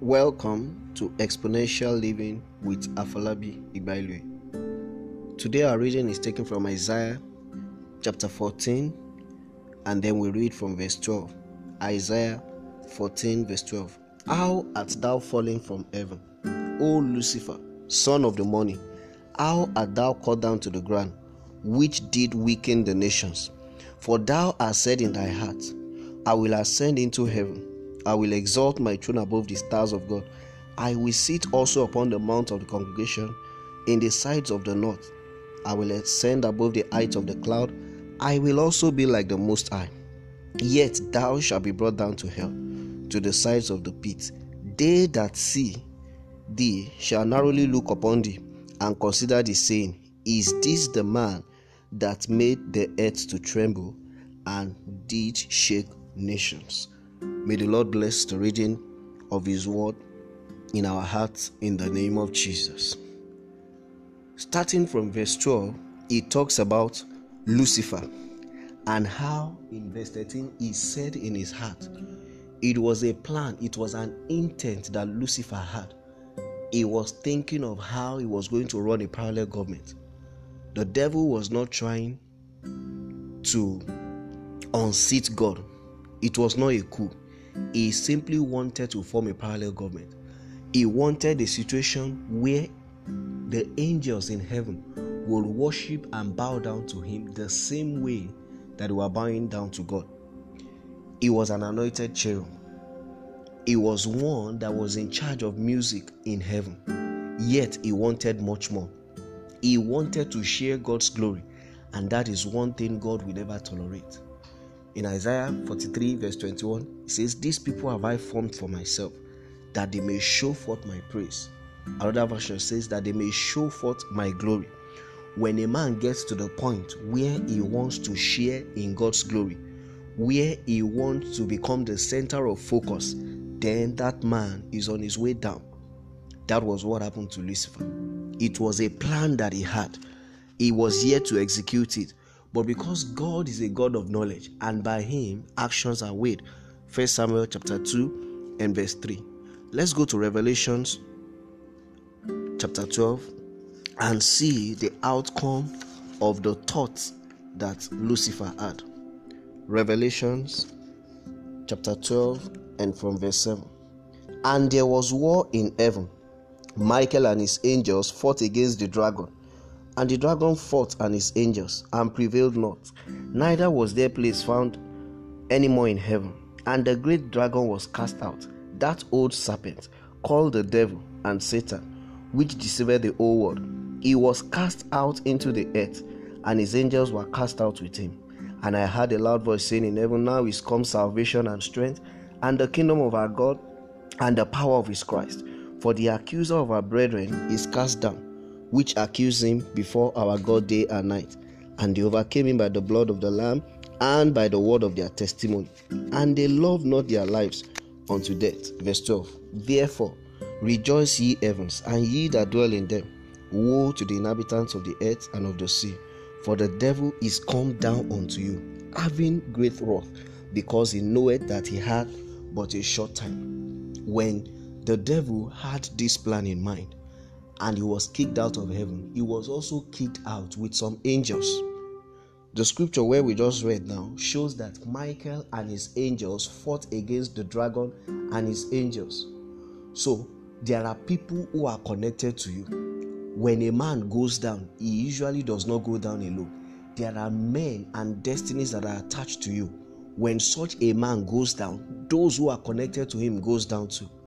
Welcome to Exponential Living with Afolabi Ibailwe. Today our reading is taken from Isaiah chapter 14 and then we read from verse 12. Isaiah 14 verse 12. How art thou fallen from heaven, O Lucifer, son of the morning? How art thou cut down to the ground, which did weaken the nations? For thou hast said in thy heart, I will ascend into heaven I will exalt my throne above the stars of God. I will sit also upon the mount of the congregation in the sides of the north. I will ascend above the heights of the cloud. I will also be like the Most High. Yet thou shalt be brought down to hell, to the sides of the pit. They that see thee shall narrowly look upon thee and consider thee, saying, Is this the man that made the earth to tremble and did shake nations? May the Lord bless the reading of His word in our hearts in the name of Jesus. Starting from verse 12, it talks about Lucifer and how in verse 13 he said in his heart, it was a plan, it was an intent that Lucifer had. He was thinking of how he was going to run a parallel government. The devil was not trying to unseat God, it was not a coup. He simply wanted to form a parallel government. He wanted a situation where the angels in heaven will worship and bow down to him the same way that they were bowing down to God. He was an anointed cherub. He was one that was in charge of music in heaven. Yet he wanted much more. He wanted to share God's glory, and that is one thing God will never tolerate. In Isaiah 43, verse 21, it says, These people have I formed for myself, that they may show forth my praise. Another version says, That they may show forth my glory. When a man gets to the point where he wants to share in God's glory, where he wants to become the center of focus, then that man is on his way down. That was what happened to Lucifer. It was a plan that he had, he was yet to execute it. But because God is a God of knowledge, and by him actions are weighed. 1 Samuel chapter 2 and verse 3. Let's go to Revelations chapter 12 and see the outcome of the thoughts that Lucifer had. Revelations chapter 12 and from verse 7. And there was war in heaven. Michael and his angels fought against the dragon. And the dragon fought and his angels, and prevailed not. Neither was their place found any more in heaven. And the great dragon was cast out, that old serpent, called the devil and Satan, which deceived the whole world. He was cast out into the earth, and his angels were cast out with him. And I heard a loud voice saying in heaven, Now is come salvation and strength, and the kingdom of our God, and the power of his Christ. For the accuser of our brethren is cast down which accused him before our God day and night. And they overcame him by the blood of the Lamb and by the word of their testimony. And they loved not their lives unto death. Verse 12. Therefore, rejoice ye heavens, and ye that dwell in them. Woe to the inhabitants of the earth and of the sea, for the devil is come down unto you, having great wrath, because he knoweth that he had but a short time. When the devil had this plan in mind, and he was kicked out of heaven, he was also kicked out with some angels. The scripture where we just read now shows that Michael and his angels fought against the dragon and his angels. So there are people who are connected to you. When a man goes down, he usually does not go down alone. There are men and destinies that are attached to you. When such a man goes down, those who are connected to him goes down too.